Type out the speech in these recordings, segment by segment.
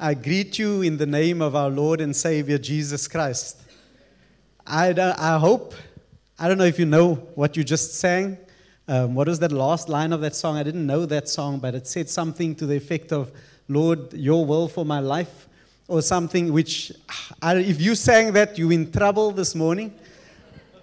I greet you in the name of our Lord and Savior Jesus Christ. I, I hope, I don't know if you know what you just sang. Um, what was that last line of that song? I didn't know that song, but it said something to the effect of, Lord, your will for my life, or something which, I, if you sang that, you're in trouble this morning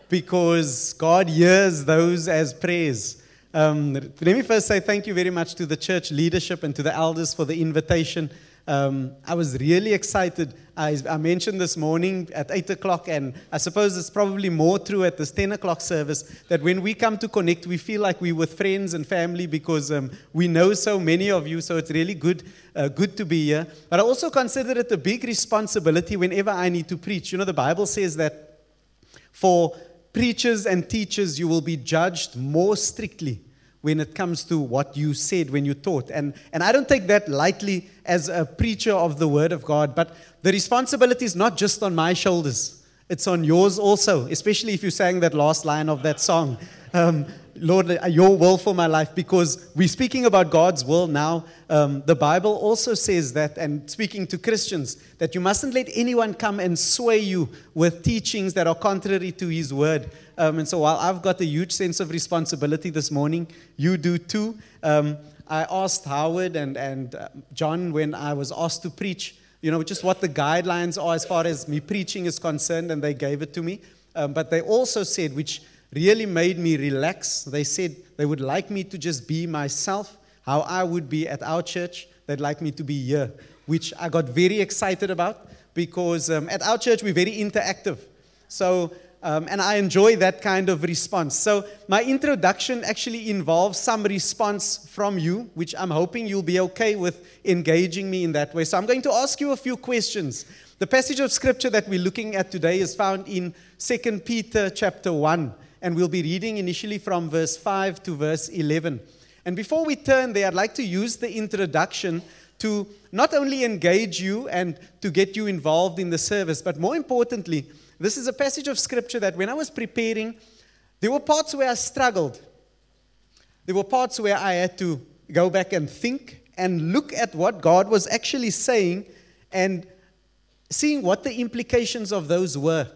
because God hears those as prayers. Um, let me first say thank you very much to the church leadership and to the elders for the invitation. Um, I was really excited. I, I, mentioned this morning at 8 o'clock, and I suppose it's probably more true at this 10 o'clock service that when we come to connect, we feel like we're with friends and family because um, we know so many of you, so it's really good, uh, good to be here. But I also consider it a big responsibility whenever I need to preach. You know, the Bible says that for preachers and teachers, you will be judged more strictly when it comes to what you said when you taught. And, and I don't take that lightly as a preacher of the Word of God, but the responsibility is not just on my shoulders, it's on yours also, especially if you sang that last line of that song. Um, Lord, your will for my life, because we're speaking about God's will now. Um, the Bible also says that, and speaking to Christians, that you mustn't let anyone come and sway you with teachings that are contrary to His word. Um, and so, while I've got a huge sense of responsibility this morning, you do too. Um, I asked Howard and, and uh, John when I was asked to preach, you know, just what the guidelines are as far as me preaching is concerned, and they gave it to me. Um, but they also said, which really made me relax. They said they would like me to just be myself, how I would be at our church. They'd like me to be here, which I got very excited about because um, at our church we're very interactive. So, um, and I enjoy that kind of response. So, my introduction actually involves some response from you, which I'm hoping you'll be okay with engaging me in that way. So, I'm going to ask you a few questions. The passage of scripture that we're looking at today is found in 2 Peter chapter 1 and we'll be reading initially from verse 5 to verse 11. And before we turn there, I'd like to use the introduction to not only engage you and to get you involved in the service, but more importantly, this is a passage of scripture that when I was preparing, there were parts where I struggled. There were parts where I had to go back and think and look at what God was actually saying and seeing what the implications of those were.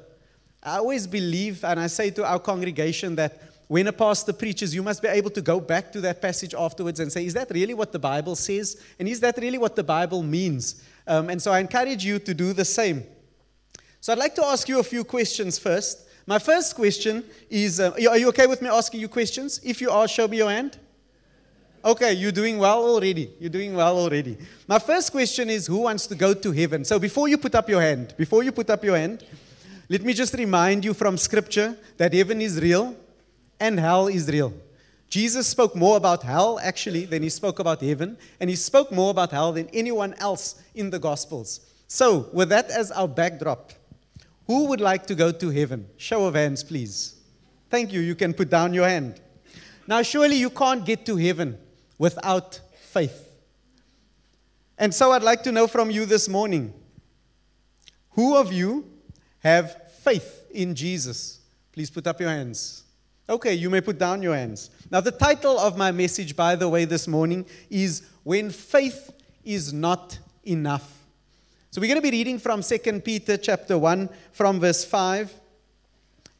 I always believe, and I say to our congregation, that when a pastor preaches, you must be able to go back to that passage afterwards and say, Is that really what the Bible says? And is that really what the Bible means? Um, and so I encourage you to do the same. So I'd like to ask you a few questions first. My first question is uh, Are you okay with me asking you questions? If you are, show me your hand. Okay, you're doing well already. You're doing well already. My first question is Who wants to go to heaven? So before you put up your hand, before you put up your hand, let me just remind you from Scripture that heaven is real and hell is real. Jesus spoke more about hell, actually, than he spoke about heaven, and he spoke more about hell than anyone else in the Gospels. So, with that as our backdrop, who would like to go to heaven? Show of hands, please. Thank you. You can put down your hand. Now, surely you can't get to heaven without faith. And so, I'd like to know from you this morning who of you have faith in Jesus? Please put up your hands. Okay, you may put down your hands. Now, the title of my message, by the way, this morning is When Faith is Not Enough. So, we're going to be reading from 2 Peter chapter 1, from verse 5.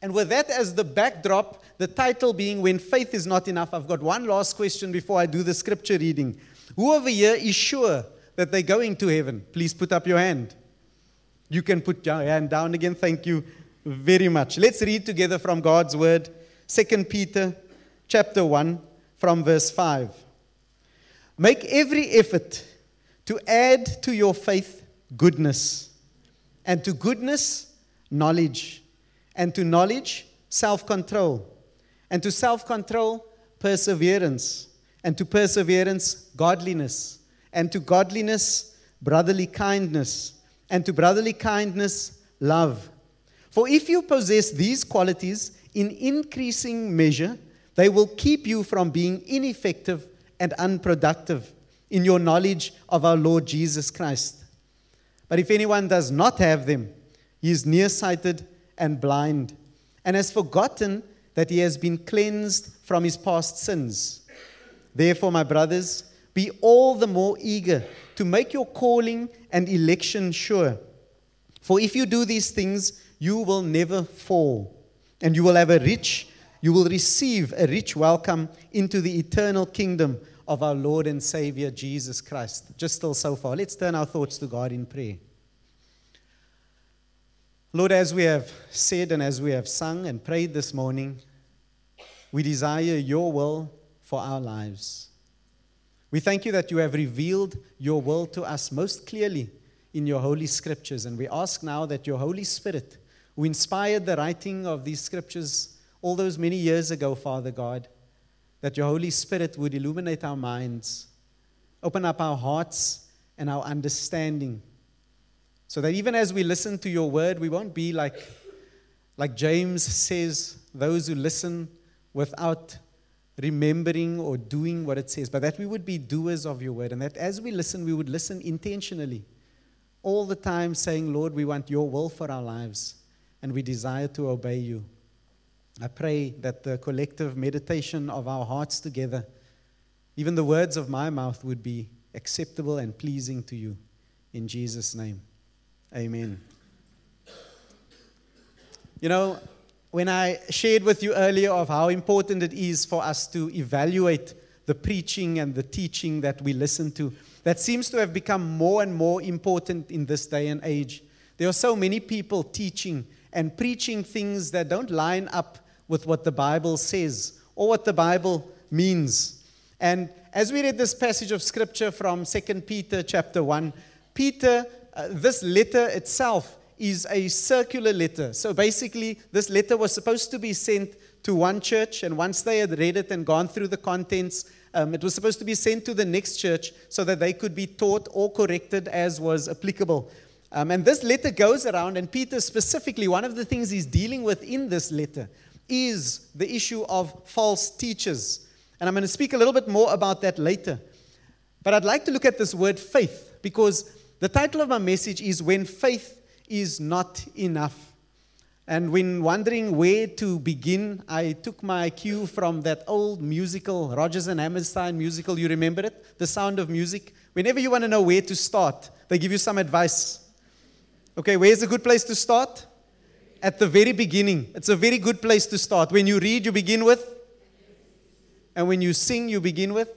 And with that as the backdrop, the title being When Faith is Not Enough, I've got one last question before I do the scripture reading. Who over here is sure that they're going to heaven? Please put up your hand. You can put your hand down again. Thank you very much. Let's read together from God's word, 2 Peter chapter 1 from verse 5. Make every effort to add to your faith goodness, and to goodness, knowledge, and to knowledge, self control, and to self control, perseverance, and to perseverance, godliness, and to godliness, brotherly kindness and to brotherly kindness, love. For if you possess these qualities in increasing measure, they will keep you from being ineffective and unproductive in your knowledge of our Lord Jesus Christ. But if anyone does not have them, he is nearsighted and blind, and has forgotten that he has been cleansed from his past sins. Therefore, my brothers, be all the more eager to make your calling and election sure. For if you do these things, you will never fall, and you will have a rich, you will receive a rich welcome into the eternal kingdom of our Lord and Savior Jesus Christ. Just still so far. Let's turn our thoughts to God in prayer. Lord, as we have said and as we have sung and prayed this morning, we desire your will for our lives. We thank you that you have revealed your will to us most clearly in your holy scriptures. And we ask now that your Holy Spirit, who inspired the writing of these scriptures all those many years ago, Father God, that your Holy Spirit would illuminate our minds, open up our hearts and our understanding, so that even as we listen to your word, we won't be like, like James says, those who listen without remembering or doing what it says, but that we would be doers of your word, and that as we listen, we would listen intentionally, all the time saying, Lord, we want your will for our lives, and we desire to obey you. I pray that the collective meditation of our hearts together, even the words of my mouth, would be acceptable and pleasing to you. In Jesus' name, amen. You know, when I shared with you earlier of how important it is for us to evaluate the preaching and the teaching that we listen to, that seems to have become more and more important in this day and age. There are so many people teaching and preaching things that don't line up with what the Bible says or what the Bible means. And as we read this passage of scripture from 2 Peter chapter 1, Peter, uh, this letter itself is a circular letter. So basically, this letter was supposed to be sent to one church, and once they had read it and gone through the contents, um, it was supposed to be sent to the next church so that they could be taught or corrected as was applicable. Um, and this letter goes around, and Peter specifically, one of the things he's dealing with in this letter is the issue of false teachers. And I'm going to speak a little bit more about that later. But I'd like to look at this word faith because the title of my message is When Faith is not enough. And when wondering where to begin, I took my cue from that old musical, Rodgers and Hammerstein musical. You remember it? The Sound of Music. Whenever you want to know where to start, they give you some advice. Okay, where's a good place to start? At the very beginning. It's a very good place to start. When you read, you begin with? And when you sing, you begin with?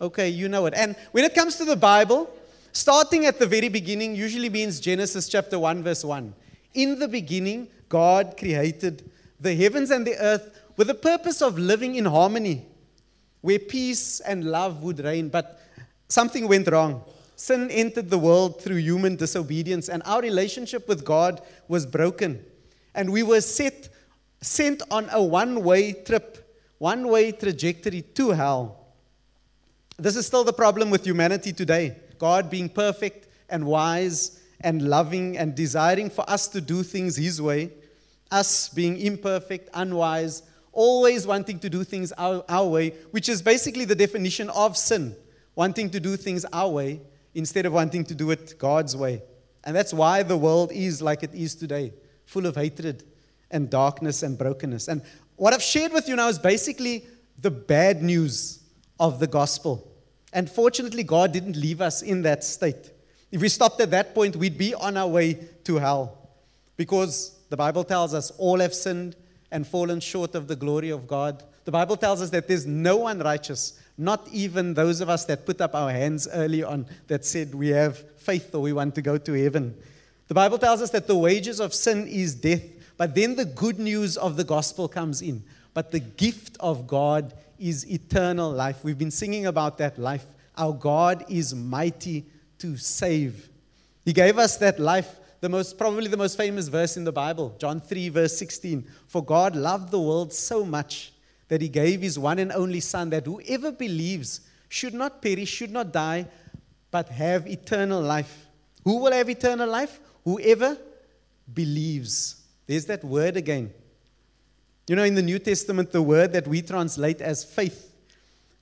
Okay, you know it. And when it comes to the Bible, Starting at the very beginning usually means Genesis chapter 1, verse 1. In the beginning, God created the heavens and the earth with the purpose of living in harmony, where peace and love would reign. But something went wrong. Sin entered the world through human disobedience, and our relationship with God was broken. And we were set, sent on a one way trip, one way trajectory to hell. This is still the problem with humanity today. God being perfect and wise and loving and desiring for us to do things His way, us being imperfect, unwise, always wanting to do things our, our way, which is basically the definition of sin wanting to do things our way instead of wanting to do it God's way. And that's why the world is like it is today, full of hatred and darkness and brokenness. And what I've shared with you now is basically the bad news of the gospel. And fortunately, God didn't leave us in that state. If we stopped at that point, we'd be on our way to hell. Because the Bible tells us all have sinned and fallen short of the glory of God. The Bible tells us that there's no one righteous, not even those of us that put up our hands early on that said we have faith or we want to go to heaven. The Bible tells us that the wages of sin is death, but then the good news of the gospel comes in. But the gift of God is eternal life. We've been singing about that life. Our God is mighty to save. He gave us that life, the most probably the most famous verse in the Bible, John 3 verse 16. For God loved the world so much that he gave his one and only son that whoever believes should not perish, should not die, but have eternal life. Who will have eternal life? Whoever believes. There's that word again. You know, in the New Testament, the word that we translate as faith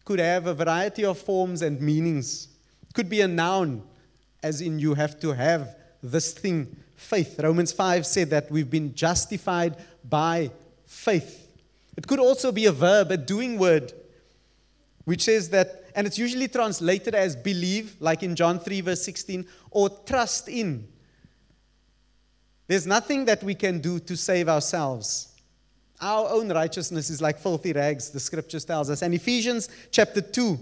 could have a variety of forms and meanings. It could be a noun, as in you have to have this thing, faith. Romans 5 said that we've been justified by faith. It could also be a verb, a doing word, which says that, And it's usually translated as believe, like in John 3, verse 16, or trust in. There's nothing that we can do to save ourselves. Our own righteousness is like filthy rags, the scriptures tells us. And Ephesians chapter 2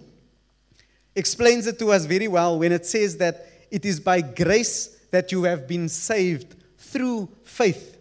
explains it to us very well when it says that it is by grace that you have been saved through faith,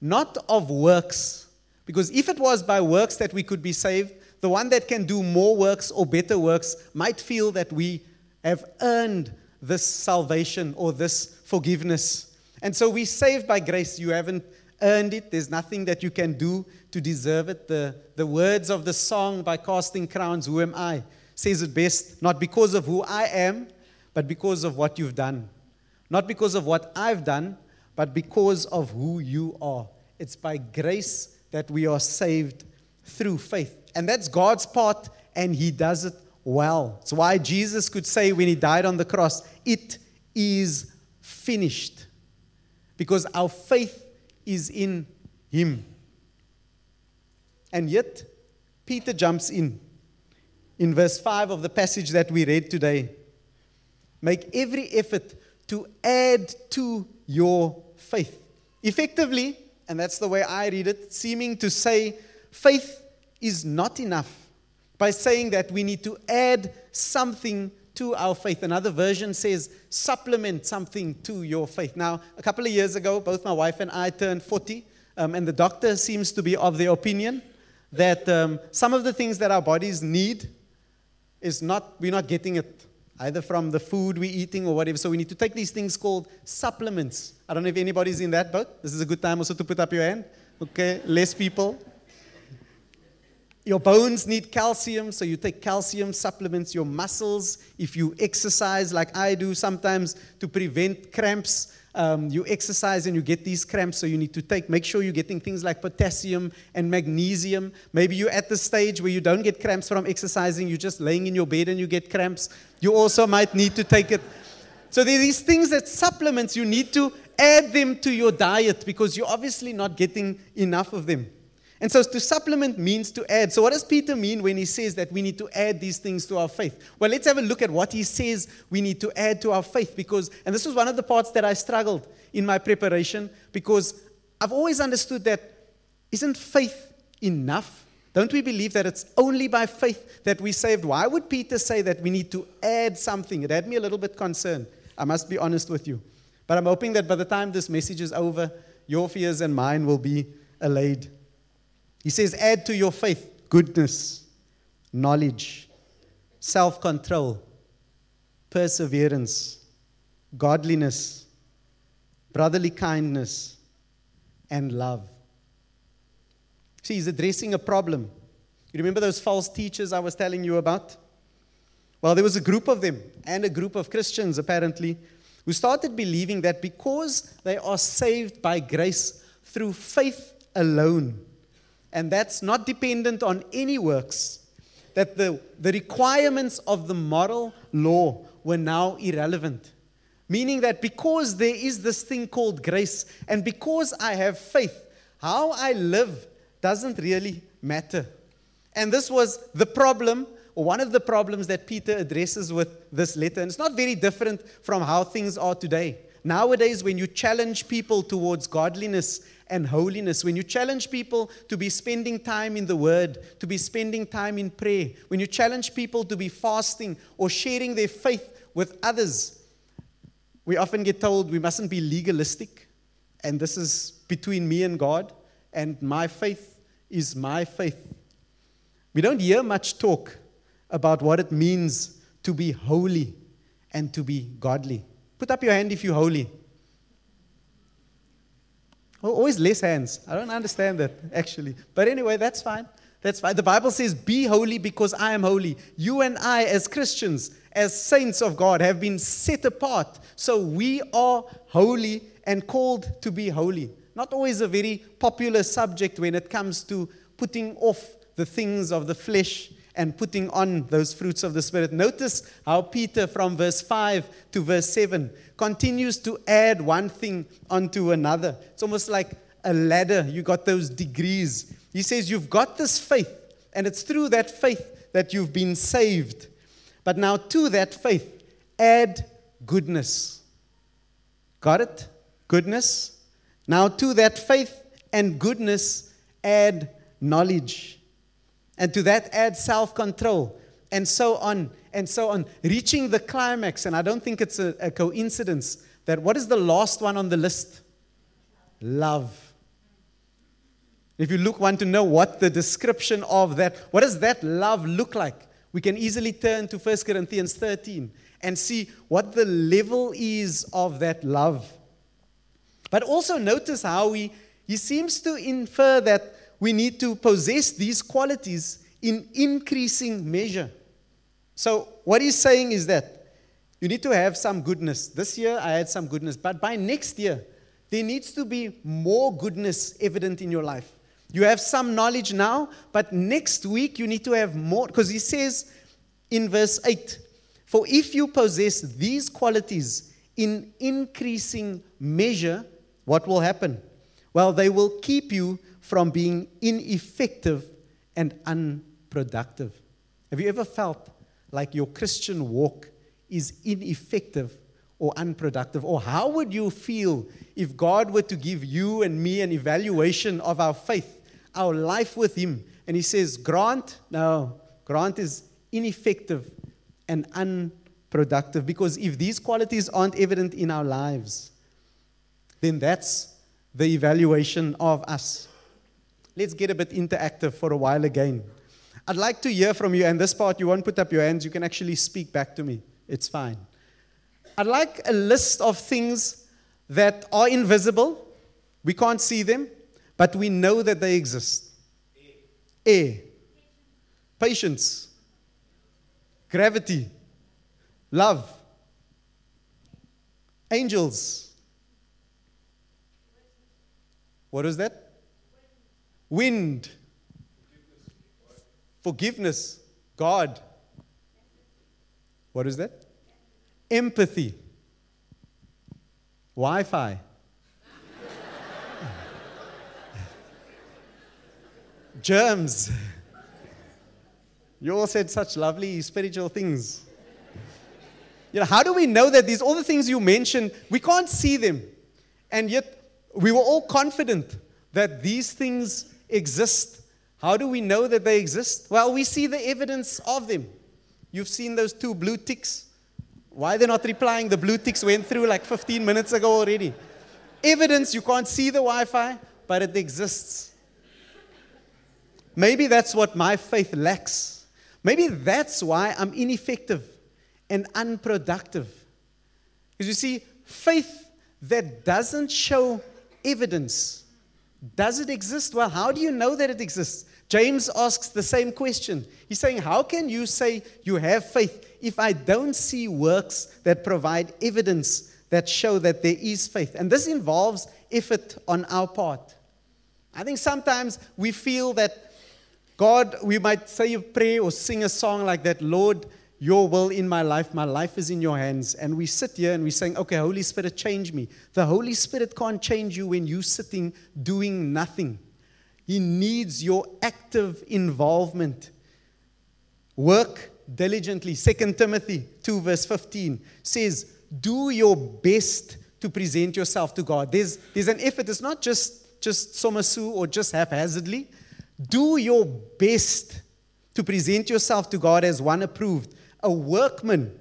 not of works. Because if it was by works that we could be saved, the one that can do more works or better works might feel that we have earned this salvation or this forgiveness. And so we saved by grace. You haven't earned it. There's nothing that you can do to deserve it. The, the words of the song by Casting Crowns, Who Am I, says it best not because of who I am, but because of what you've done. Not because of what I've done, but because of who you are. It's by grace that we are saved through faith. And that's God's part, and He does it well. It's why Jesus could say when He died on the cross, It is finished. Because our faith is in Him. And yet, Peter jumps in. In verse 5 of the passage that we read today, make every effort to add to your faith. Effectively, and that's the way I read it, seeming to say faith is not enough by saying that we need to add something to our faith. Another version says supplement something to your faith. Now, a couple of years ago, both my wife and I turned 40, um, and the doctor seems to be of the opinion that um, some of the things that our bodies need is not, we're not getting it either from the food we're eating or whatever. So we need to take these things called supplements. I don't know if anybody's in that boat. This is a good time also to put up your hand. Okay, less people. Your bones need calcium, so you take calcium supplements. Your muscles, if you exercise like I do sometimes to prevent cramps, um, you exercise and you get these cramps, so you need to take, make sure you're getting things like potassium and magnesium. Maybe you're at the stage where you don't get cramps from exercising, you're just laying in your bed and you get cramps. You also might need to take it. So there are these things that supplements, you need to add them to your diet because you're obviously not getting enough of them. And so to supplement means to add. So what does Peter mean when he says that we need to add these things to our faith? Well, let's have a look at what he says we need to add to our faith because and this was one of the parts that I struggled in my preparation because I've always understood that isn't faith enough? Don't we believe that it's only by faith that we're saved? Why would Peter say that we need to add something? It had me a little bit concerned. I must be honest with you. But I'm hoping that by the time this message is over, your fears and mine will be allayed. He says, add to your faith goodness, knowledge, self control, perseverance, godliness, brotherly kindness, and love. See, he's addressing a problem. You remember those false teachers I was telling you about? Well, there was a group of them, and a group of Christians apparently, who started believing that because they are saved by grace through faith alone, and that's not dependent on any works, that the, the requirements of the moral law were now irrelevant. Meaning that because there is this thing called grace, and because I have faith, how I live doesn't really matter. And this was the problem, or one of the problems that Peter addresses with this letter. And it's not very different from how things are today. Nowadays, when you challenge people towards godliness and holiness, when you challenge people to be spending time in the Word, to be spending time in prayer, when you challenge people to be fasting or sharing their faith with others, we often get told we mustn't be legalistic, and this is between me and God, and my faith is my faith. We don't hear much talk about what it means to be holy and to be godly. Put up your hand if you're holy. Always less hands. I don't understand that, actually. But anyway, that's fine. That's fine. The Bible says, Be holy because I am holy. You and I, as Christians, as saints of God, have been set apart. So we are holy and called to be holy. Not always a very popular subject when it comes to putting off the things of the flesh and putting on those fruits of the Spirit. Notice how Peter, from verse 5 to verse 7, continues to add one thing onto another. It's almost like a ladder. You got those degrees. He says, You've got this faith, and it's through that faith that you've been saved. But now to that faith, add goodness. Got it? Goodness. Now to that faith and goodness, add knowledge. And to that, add self control. And so on and so on. Reaching the climax, and I don't think it's a, a coincidence that what is the last one on the list? Love. If you look, want to know what the description of that, what does that love look like? We can easily turn to 1 Corinthians 13 and see what the level is of that love. But also notice how he, he seems to infer that we need to possess these qualities in increasing measure. So, what he's saying is that you need to have some goodness. This year, I had some goodness, but by next year, there needs to be more goodness evident in your life. You have some knowledge now, but next week you need to have more. Because he says in verse 8 For if you possess these qualities in increasing measure, what will happen? Well, they will keep you from being ineffective and unproductive. Have you ever felt like your Christian walk is ineffective or unproductive? Or how would you feel if God were to give you and me an evaluation of our faith, our life with Him, and He says, Grant, no, Grant is ineffective and unproductive because if these qualities aren't evident in our lives, then that's the evaluation of us. Let's get a bit interactive for a while again. I'd like to hear from you, and this part you won't put up your hands, you can actually speak back to me. It's fine. I'd like a list of things that are invisible, we can't see them, but we know that they exist. Air, patience, gravity, love, angels. What is that? Wind Forgiveness, God. What is that? Empathy. Wi Fi. Germs. You all said such lovely spiritual things. You know, how do we know that these all the things you mentioned, we can't see them. And yet we were all confident that these things exist how do we know that they exist? Well, we see the evidence of them. You've seen those two blue ticks. Why they're not replying? The blue ticks went through like 15 minutes ago already. Evidence, you can't see the Wi Fi, but it exists. Maybe that's what my faith lacks. Maybe that's why I'm ineffective and unproductive. Because you see, faith that doesn't show evidence, does it exist? Well, how do you know that it exists? James asks the same question. He's saying, How can you say you have faith if I don't see works that provide evidence that show that there is faith? And this involves effort on our part. I think sometimes we feel that God, we might say a prayer or sing a song like that, Lord, your will in my life, my life is in your hands. And we sit here and we're saying, okay, Holy Spirit, change me. The Holy Spirit can't change you when you're sitting doing nothing. He needs your active involvement. Work diligently. 2 Timothy 2, verse 15 says, Do your best to present yourself to God. There's, there's an effort. It's not just, just somasu or just haphazardly. Do your best to present yourself to God as one approved, a workman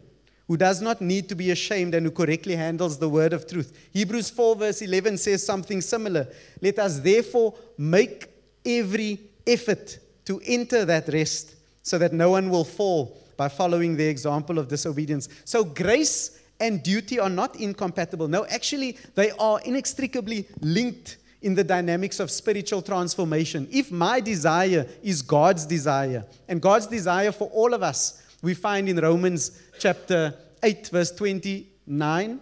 who does not need to be ashamed and who correctly handles the word of truth. Hebrews 4, verse 11 says something similar. Let us therefore make every effort to enter that rest so that no one will fall by following the example of disobedience. So, grace and duty are not incompatible. No, actually, they are inextricably linked in the dynamics of spiritual transformation. If my desire is God's desire, and God's desire for all of us, we find in Romans chapter 8, verse 29,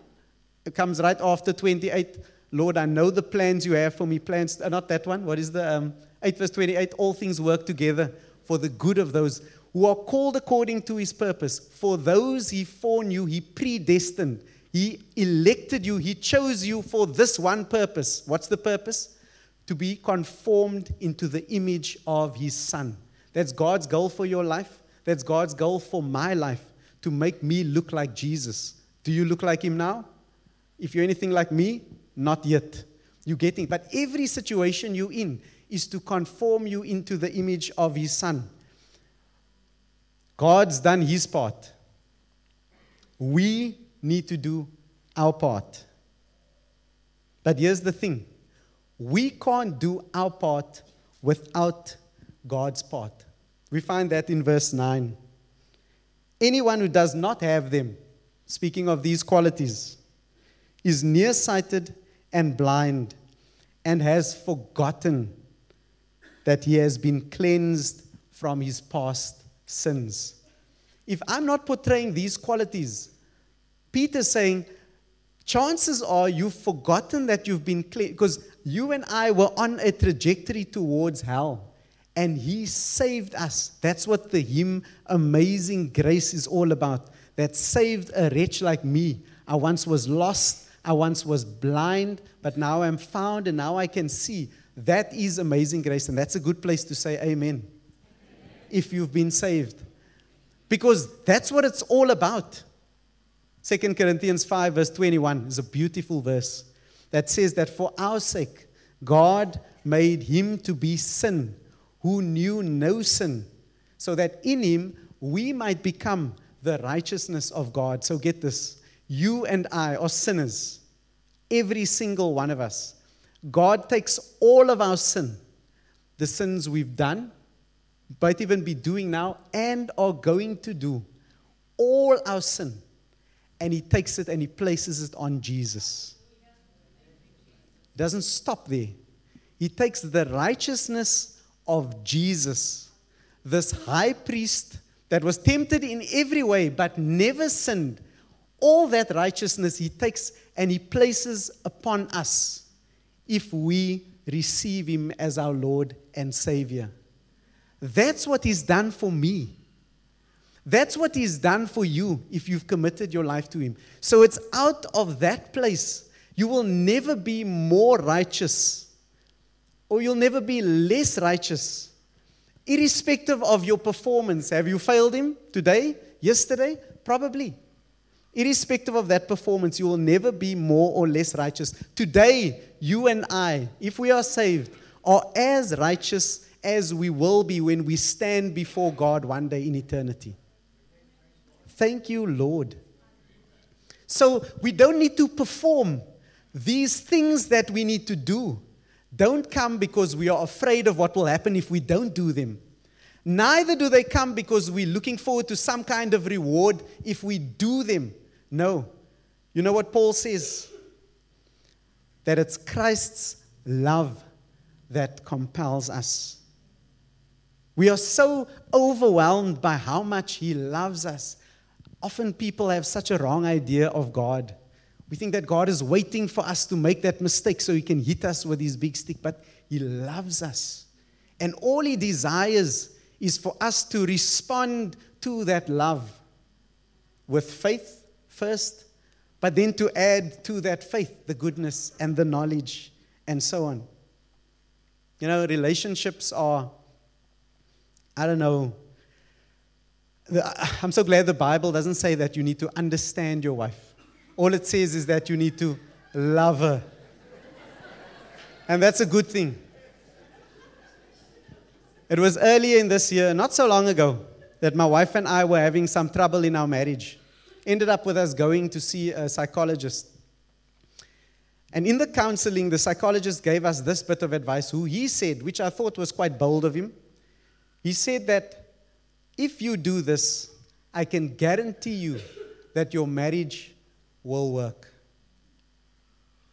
it comes right after 28. Lord, I know the plans you have for me. Plans, uh, not that one. What is the um, 8 verse 28 all things work together for the good of those who are called according to his purpose. For those he foreknew, he predestined. He elected you, he chose you for this one purpose. What's the purpose? To be conformed into the image of his son. That's God's goal for your life. That's God's goal for my life. to make me look like Jesus. Do you look like him now? If you're anything like me, not yet. You're getting, but every situation you're in is to conform you into the image of his son. God's done his part. We need to do our part. But here's the thing we can't do our part without God's part. We find that in verse 9. Anyone who does not have them, speaking of these qualities, is nearsighted and blind and has forgotten that he has been cleansed from his past sins. If I'm not portraying these qualities, Peter's saying, chances are you've forgotten that you've been cleansed because you and I were on a trajectory towards hell and he saved us. That's what the hymn Amazing Grace is all about. That saved a wretch like me. I once was lost, I once was blind, but now I'm found and now I can see. That is amazing grace, and that's a good place to say amen. amen. If you've been saved. Because that's what it's all about. 2 Corinthians 5, verse 21 is a beautiful verse that says that for our sake, God made him to be sin who knew no sin, so that in him we might become the righteousness of God. So get this you and I are sinners, every single one of us. God takes all of our sin, the sins we've done, might even be doing now, and are going to do, all our sin, and He takes it and He places it on Jesus. Doesn't stop there. He takes the righteousness of Jesus, this high priest that was tempted in every way but never sinned, all that righteousness he takes and he places upon us if we receive him as our Lord and Savior. That's what he's done for me. That's what he's done for you if you've committed your life to him. So it's out of that place. You will never be more righteous or you'll never be less righteous, irrespective of your performance. Have you failed Him today, yesterday? Probably. Irrespective of that performance, you will never be more or less righteous. Today, you and I, if we are saved, are as righteous as we will be when we stand before God one day in eternity. Thank you, Lord. So we don't need to perform these things that we need to do don't come because we are afraid of what will happen if we don't do them. Neither do they come because we're looking forward to some kind of reward if we do them. No. You know what Paul says? That it's Christ's love that compels us. We are so overwhelmed by how much He loves us. Often people have such a wrong idea of God. We think that God is waiting for us to make that mistake so He can hit us with His big stick, but He loves us. And all He desires is for us to respond to that love with faith first, but then to add to that faith the goodness and the knowledge and so on. You know, relationships are, I don't know, I'm so glad the Bible doesn't say that you need to understand your wife. All it says is that you need to love her. And that's a good thing. It was earlier in this year, not so long ago, that my wife and I were having some trouble in our marriage. Ended up with us going to see a psychologist. And in the counseling, the psychologist gave us this bit of advice, who he said, which I thought was quite bold of him. He said that if you do this, I can guarantee you that your marriage will work.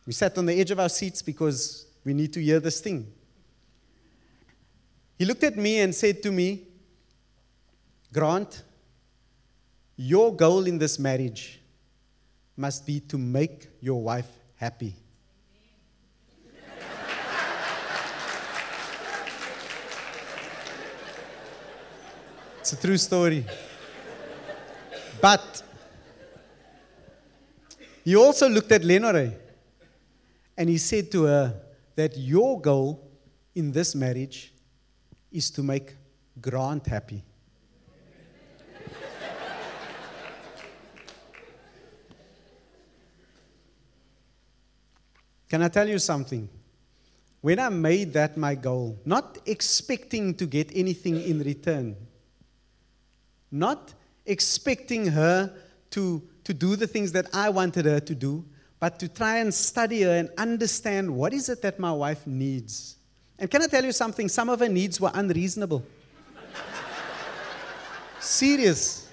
We sat on the edge of our seats because we need to hear this thing. He looked at me and said to me, Grant, your goal in this marriage must be to make your wife happy. it's a true story. But he also looked at Lenore and he said to her that your goal in this marriage is to make Grant happy. Can I tell you something? When I made that my goal, not expecting to get anything in return, not expecting her to to do the things that I wanted her to do, but to try and study her and understand what is it that my wife needs. And can I tell you something? Some of her needs were unreasonable. Serious.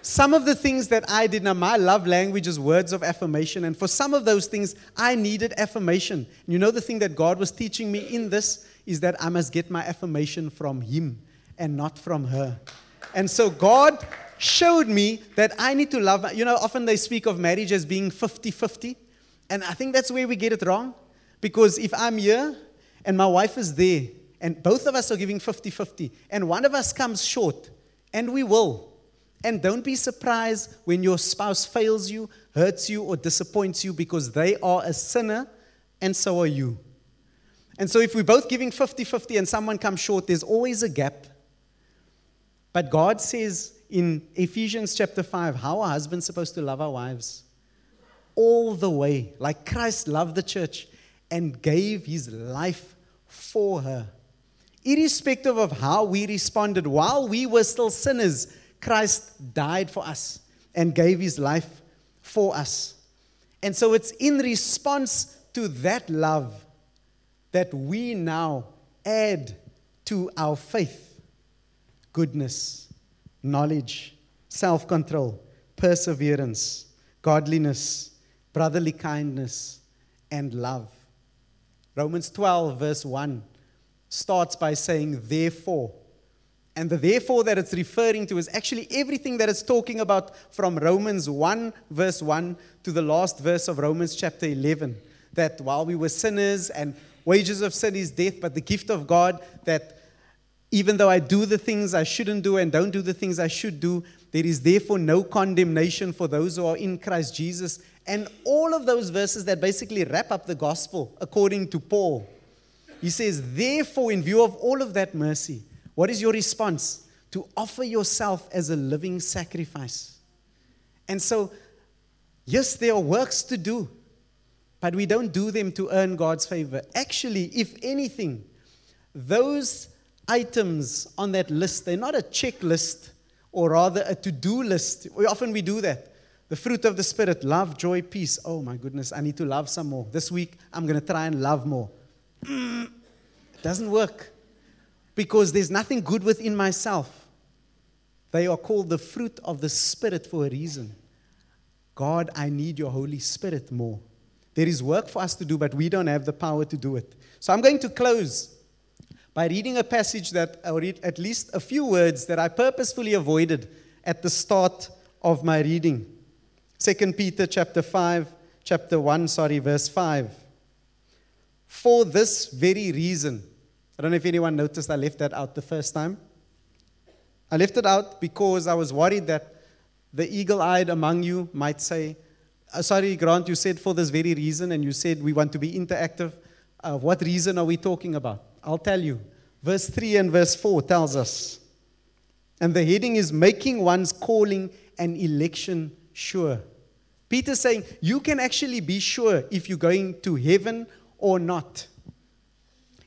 Some of the things that I did, now my love language is words of affirmation, and for some of those things, I needed affirmation. You know, the thing that God was teaching me in this is that I must get my affirmation from Him and not from her. And so God showed me that I need to love. You know, often they speak of marriage as being 50 50, and I think that's where we get it wrong. Because if I'm here and my wife is there, and both of us are giving 50 50, and one of us comes short, and we will and don't be surprised when your spouse fails you, hurts you, or disappoints you because they are a sinner and so are you. And so, if we're both giving 50 50 and someone comes short, there's always a gap. But God says in Ephesians chapter 5 how are husbands supposed to love our wives? All the way, like Christ loved the church and gave his life for her. Irrespective of how we responded while we were still sinners, Christ died for us and gave his life for us. And so it's in response to that love that we now add to our faith goodness, knowledge, self control, perseverance, godliness, brotherly kindness, and love. Romans 12, verse 1 starts by saying, Therefore, and the therefore that it's referring to is actually everything that it's talking about from Romans 1, verse 1 to the last verse of Romans chapter 11. That while we were sinners and wages of sin is death, but the gift of God, that even though I do the things I shouldn't do and don't do the things I should do, there is therefore no condemnation for those who are in Christ Jesus. And all of those verses that basically wrap up the gospel according to Paul. He says, therefore, in view of all of that mercy, what is your response? To offer yourself as a living sacrifice. And so, yes, there are works to do, but we don't do them to earn God's favor. Actually, if anything, those items on that list, they're not a checklist or rather a to-do list. We often we do that. The fruit of the spirit, love, joy, peace. Oh my goodness, I need to love some more. This week I'm going to try and love more. Mm, it doesn't work because there's nothing good within myself. They are called the fruit of the Spirit for a reason. God, I need your Holy Spirit more. There is work for us to do, but we don't have the power to do it. So I'm going to close by reading a passage that, read at least a few words that I purposefully avoided at the start of my reading. 2 Peter chapter 5, chapter 1, sorry, verse 5. For this very reason, I don't know if anyone noticed I left that out the first time. I left it out because I was worried that the eagle eyed among you might say, uh, Sorry, Grant, you said for this very reason, and you said we want to be interactive. Uh, what reason are we talking about? I'll tell you. Verse 3 and verse 4 tells us. And the heading is Making One's Calling and Election Sure. Peter's saying you can actually be sure if you're going to heaven or not.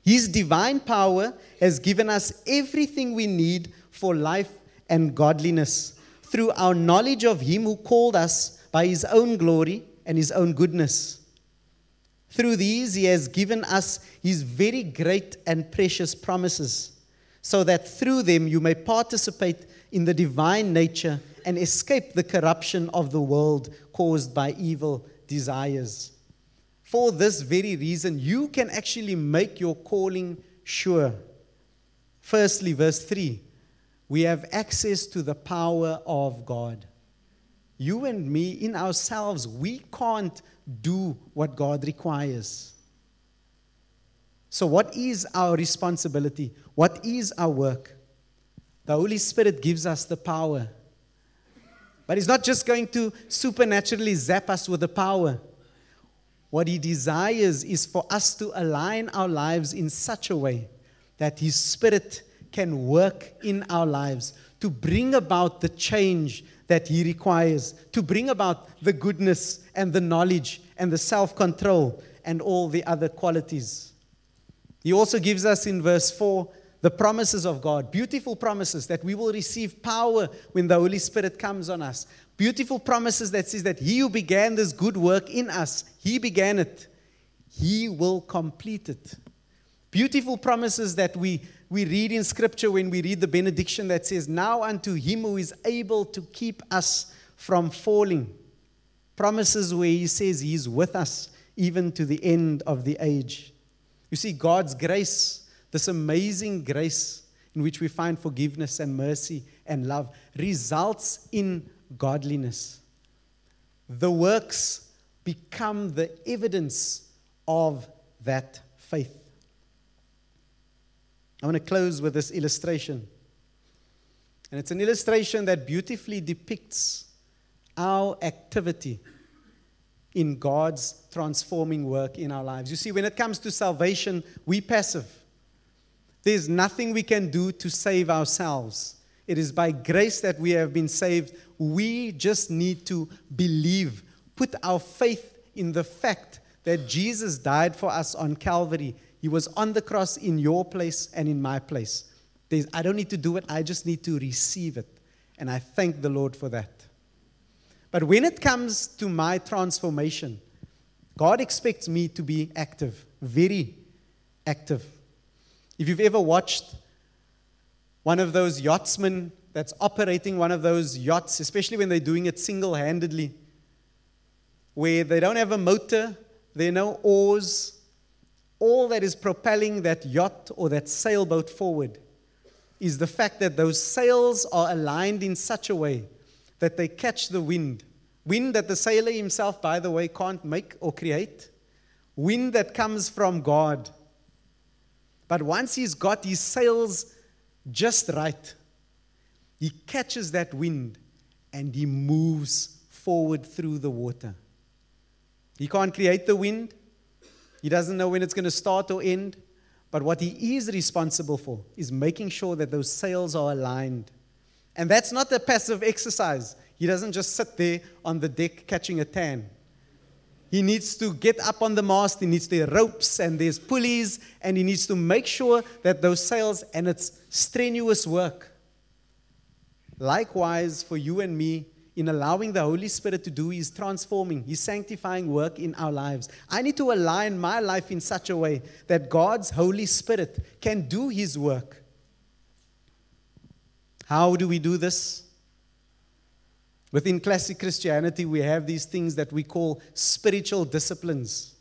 His divine power has given us everything we need for life and godliness through our knowledge of Him who called us by His own glory and His own goodness. Through these, He has given us His very great and precious promises, so that through them you may participate in the divine nature and escape the corruption of the world caused by evil desires for this very reason, you can actually make your calling sure. Firstly, verse 3 we have access to the power of God. You and me, in ourselves, we can't do what God requires. So, what is our responsibility? What is our work? The Holy Spirit gives us the power. But He's not just going to supernaturally zap us with the power. What He desires is for us to align our lives in such a way that His Spirit can work in our lives to bring about the change that He requires, to bring about the goodness and the knowledge and the self control and all the other qualities. He also gives us in verse 4 the promises of God, beautiful promises that we will receive power when the Holy Spirit comes on us. Beautiful promises that says that he who began this good work in us, he began it. He will complete it. Beautiful promises that we, we read in scripture when we read the benediction that says, Now unto him who is able to keep us from falling. Promises where he says he's with us even to the end of the age. You see, God's grace this amazing grace in which we find forgiveness and mercy and love results in godliness. The works become the evidence of that faith. I want to close with this illustration. And it's an illustration that beautifully depicts our activity in God's transforming work in our lives. You see, when it comes to salvation, we passive. There's nothing we can do to save ourselves. It is by grace that we have been saved. We just need to believe, put our faith in the fact that Jesus died for us on Calvary. He was on the cross in your place and in my place. There's, I don't need to do it, I just need to receive it. And I thank the Lord for that. But when it comes to my transformation, God expects me to be active, very active. If you've ever watched one of those yachtsmen that's operating one of those yachts, especially when they're doing it single handedly, where they don't have a motor, there are no oars, all that is propelling that yacht or that sailboat forward is the fact that those sails are aligned in such a way that they catch the wind. Wind that the sailor himself, by the way, can't make or create. Wind that comes from God. But once he's got his sails just right, he catches that wind and he moves forward through the water. He can't create the wind, he doesn't know when it's going to start or end. But what he is responsible for is making sure that those sails are aligned. And that's not a passive exercise. He doesn't just sit there on the deck catching a tan. He needs to get up on the mast, he needs the ropes and there's pulleys, and he needs to make sure that those sails, and it's strenuous work. Likewise, for you and me, in allowing the Holy Spirit to do His transforming, His sanctifying work in our lives. I need to align my life in such a way that God's Holy Spirit can do His work. How do we do this? Within classic Christianity, we have these things that we call spiritual disciplines.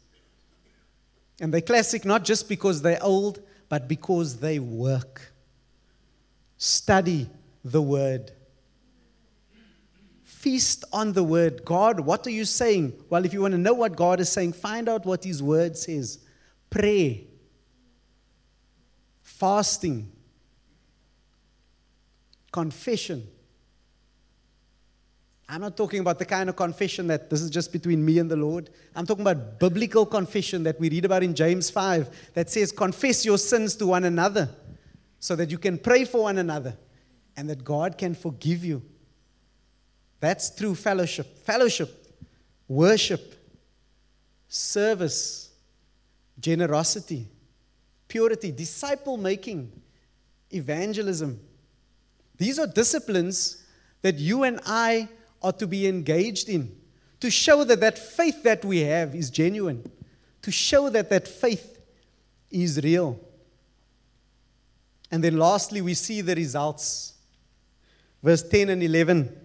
And they're classic not just because they're old, but because they work. Study the word. Feast on the word. God, what are you saying? Well, if you want to know what God is saying, find out what his word says. Pray. Fasting. Confession I'm not talking about the kind of confession that this is just between me and the Lord. I'm talking about biblical confession that we read about in James 5 that says, Confess your sins to one another so that you can pray for one another and that God can forgive you. That's true fellowship. Fellowship, worship, service, generosity, purity, disciple making, evangelism. These are disciplines that you and I are to be engaged in to show that that faith that we have is genuine, to show that that faith is real. And then lastly, we see the results. Verse 10 and 11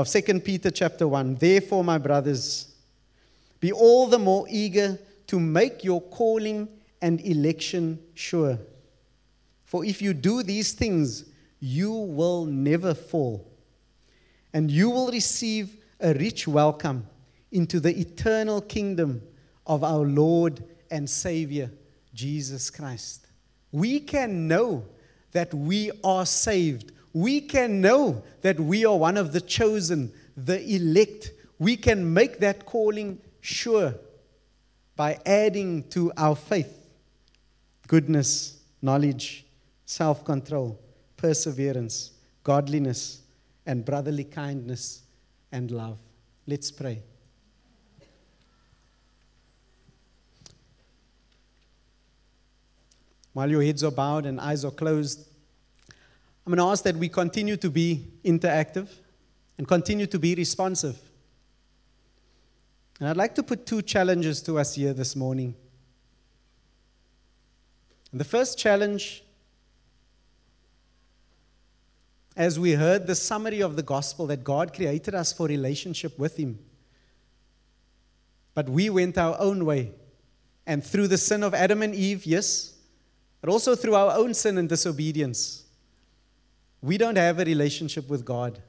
of 2 Peter chapter 1. Therefore, my brothers, be all the more eager to make your calling and election sure. For if you do these things, you will never fall and you will receive a rich welcome into the eternal kingdom of our Lord and Savior, Jesus Christ. We can know that we are saved. We can know that we are one of the chosen, the elect. We can make that calling sure by adding to our faith goodness, knowledge, self control, perseverance, godliness, and brotherly kindness and love. Let's pray. While your heads are bowed and eyes are closed, I'm going to ask that we continue to be interactive and continue to be responsive. And I'd like to put two challenges to us here this morning. And the first challenge, as we heard the summary of the gospel, that God created us for relationship with Him. But we went our own way. And through the sin of Adam and Eve, yes, but also through our own sin and disobedience, we don't have a relationship with God.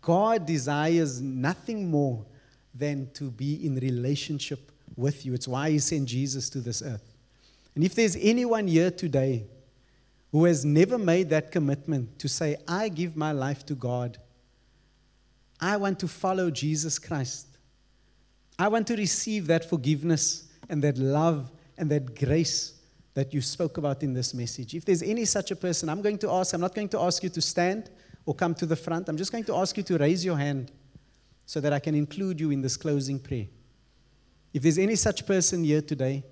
God desires nothing more than to be in relationship with you. It's why He sent Jesus to this earth. And if there's anyone here today who has never made that commitment to say, I give my life to God, I want to follow Jesus Christ, I want to receive that forgiveness and that love and that grace that you spoke about in this message. If there's any such a person, I'm going to ask, I'm not going to ask you to stand or come to the front. I'm just going to ask you to raise your hand so that I can include you in this closing prayer. If there's any such person here today,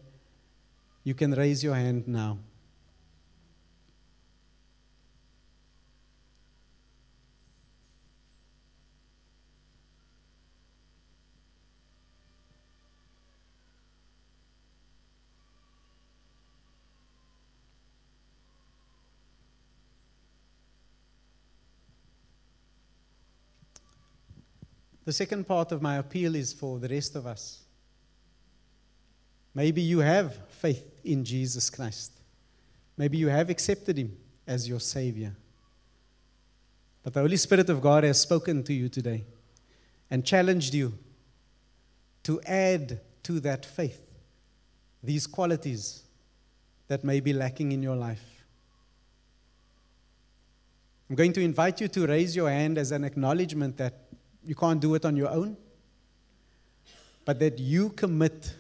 you can raise your hand now. The second part of my appeal is for the rest of us. Maybe you have faith in Jesus Christ. Maybe you have accepted Him as your Savior. But the Holy Spirit of God has spoken to you today and challenged you to add to that faith these qualities that may be lacking in your life. I'm going to invite you to raise your hand as an acknowledgement that you can't do it on your own, but that you commit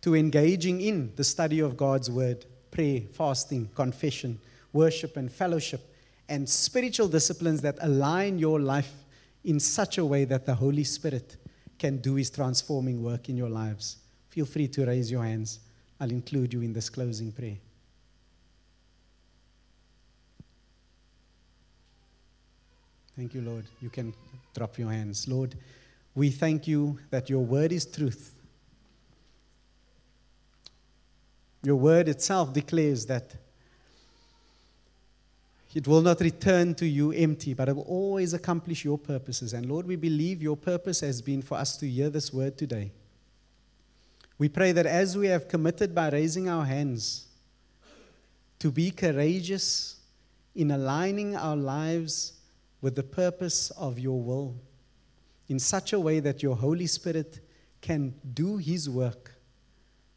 to engaging in the study of God's word, prayer, fasting, confession, worship, and fellowship, and spiritual disciplines that align your life in such a way that the Holy Spirit can do his transforming work in your lives. Feel free to raise your hands. I'll include you in this closing prayer. Thank you, Lord. You can drop your hands. Lord, we thank you that your word is truth. Your word itself declares that it will not return to you empty, but it will always accomplish your purposes. And Lord, we believe your purpose has been for us to hear this word today. We pray that as we have committed by raising our hands to be courageous in aligning our lives with the purpose of your will in such a way that your Holy Spirit can do His work.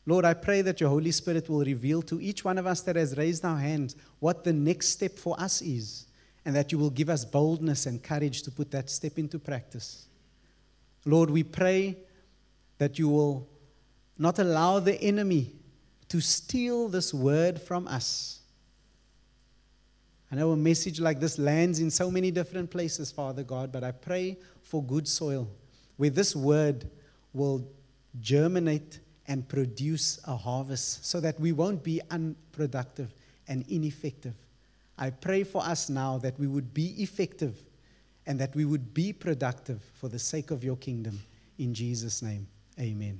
Lord, I pray that your Holy Spirit will reveal to each one of us that has raised our hands what the next step for us is, and that you will give us boldness and courage to put that step into practice. Lord, we pray that you will not allow the enemy to steal this word from us I know a message like this lands in so many different places, Father God, but I pray for good soil where this word will germinate and produce a harvest so that we won't be unproductive and ineffective. I pray for us now that we would be effective and that we would be productive for the sake of your kingdom. In Jesus' name, amen.